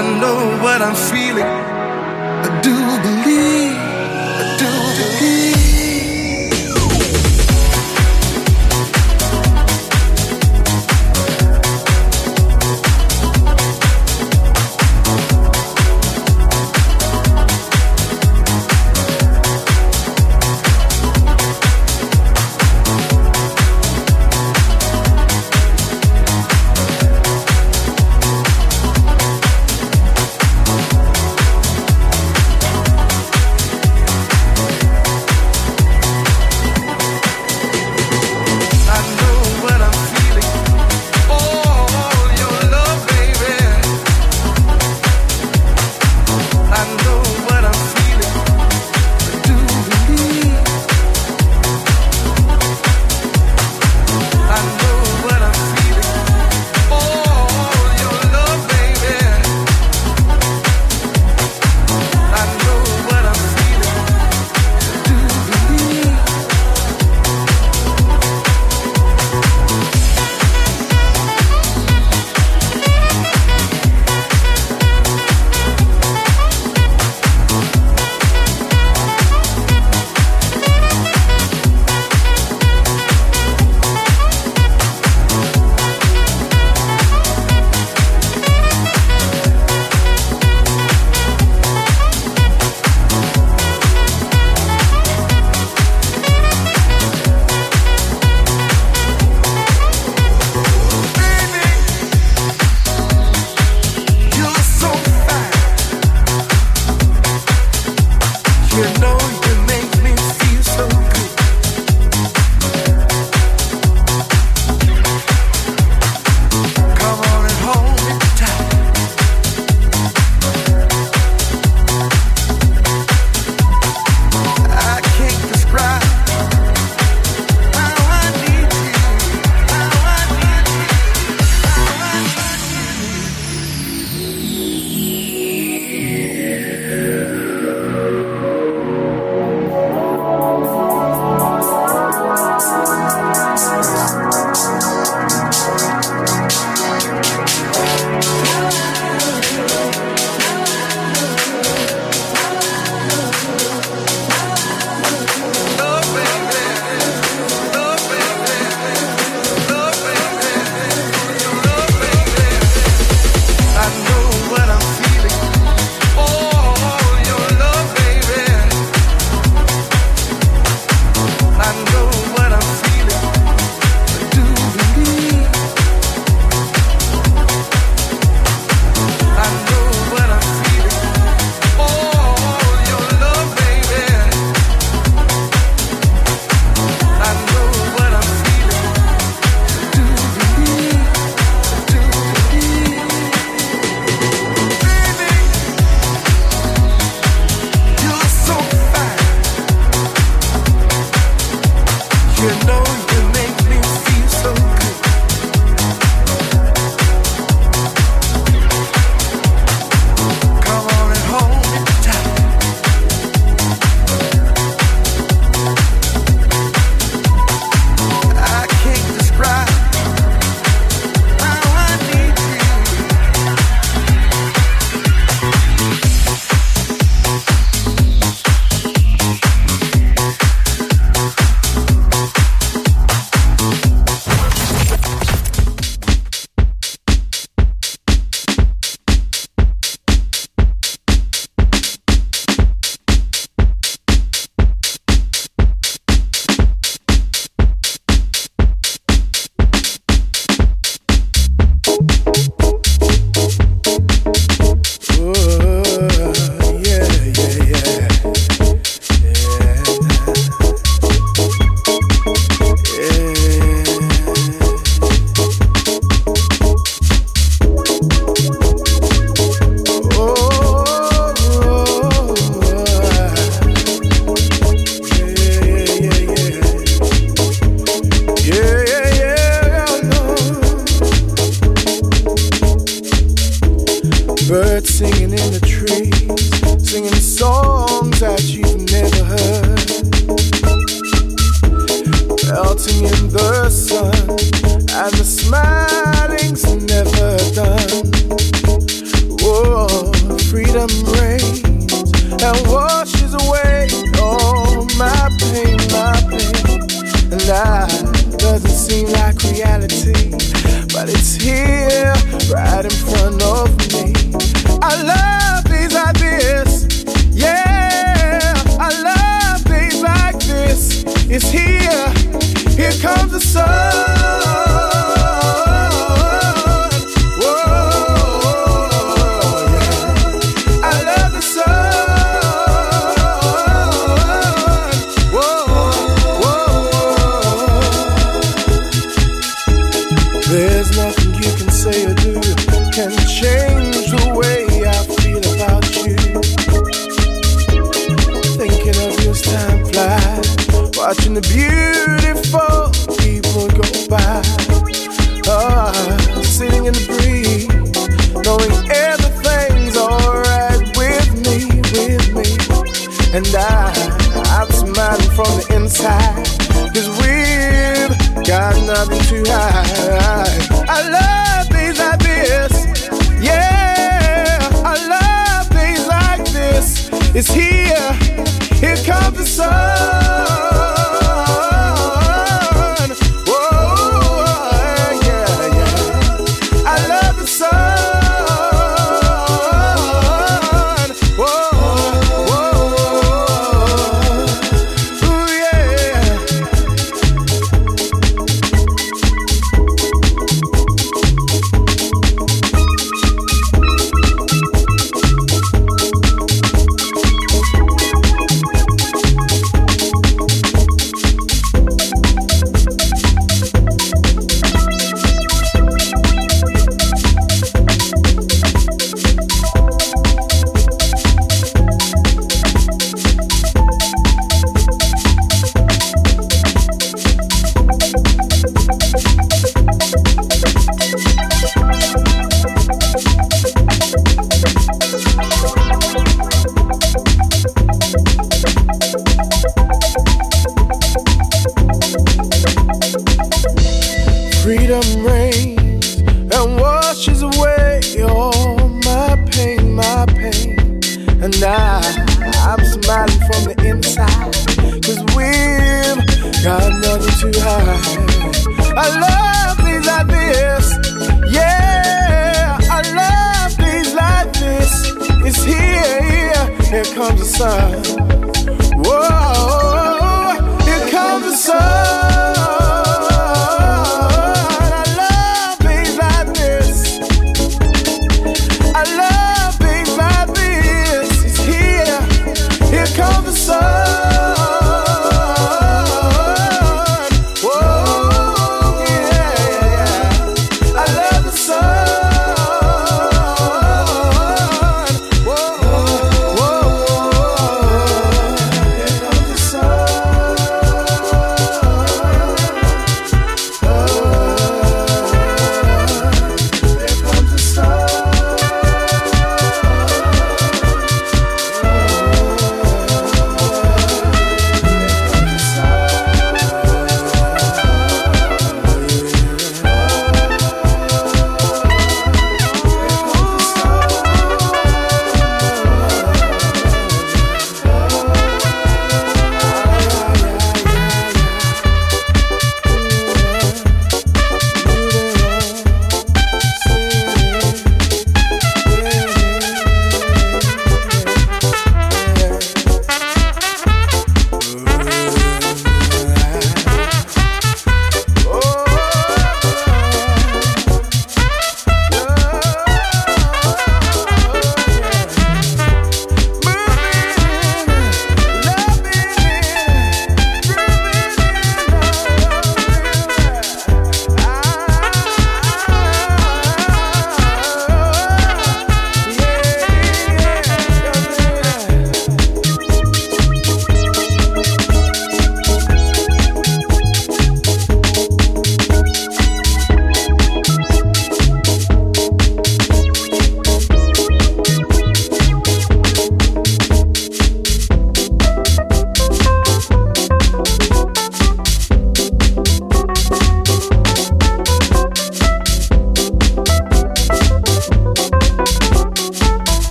I know what I'm feeling. I do believe. here, right in front of me. I love yeah. I love things like this. It's here, here comes the sun. the beauty.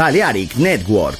Balearic Network.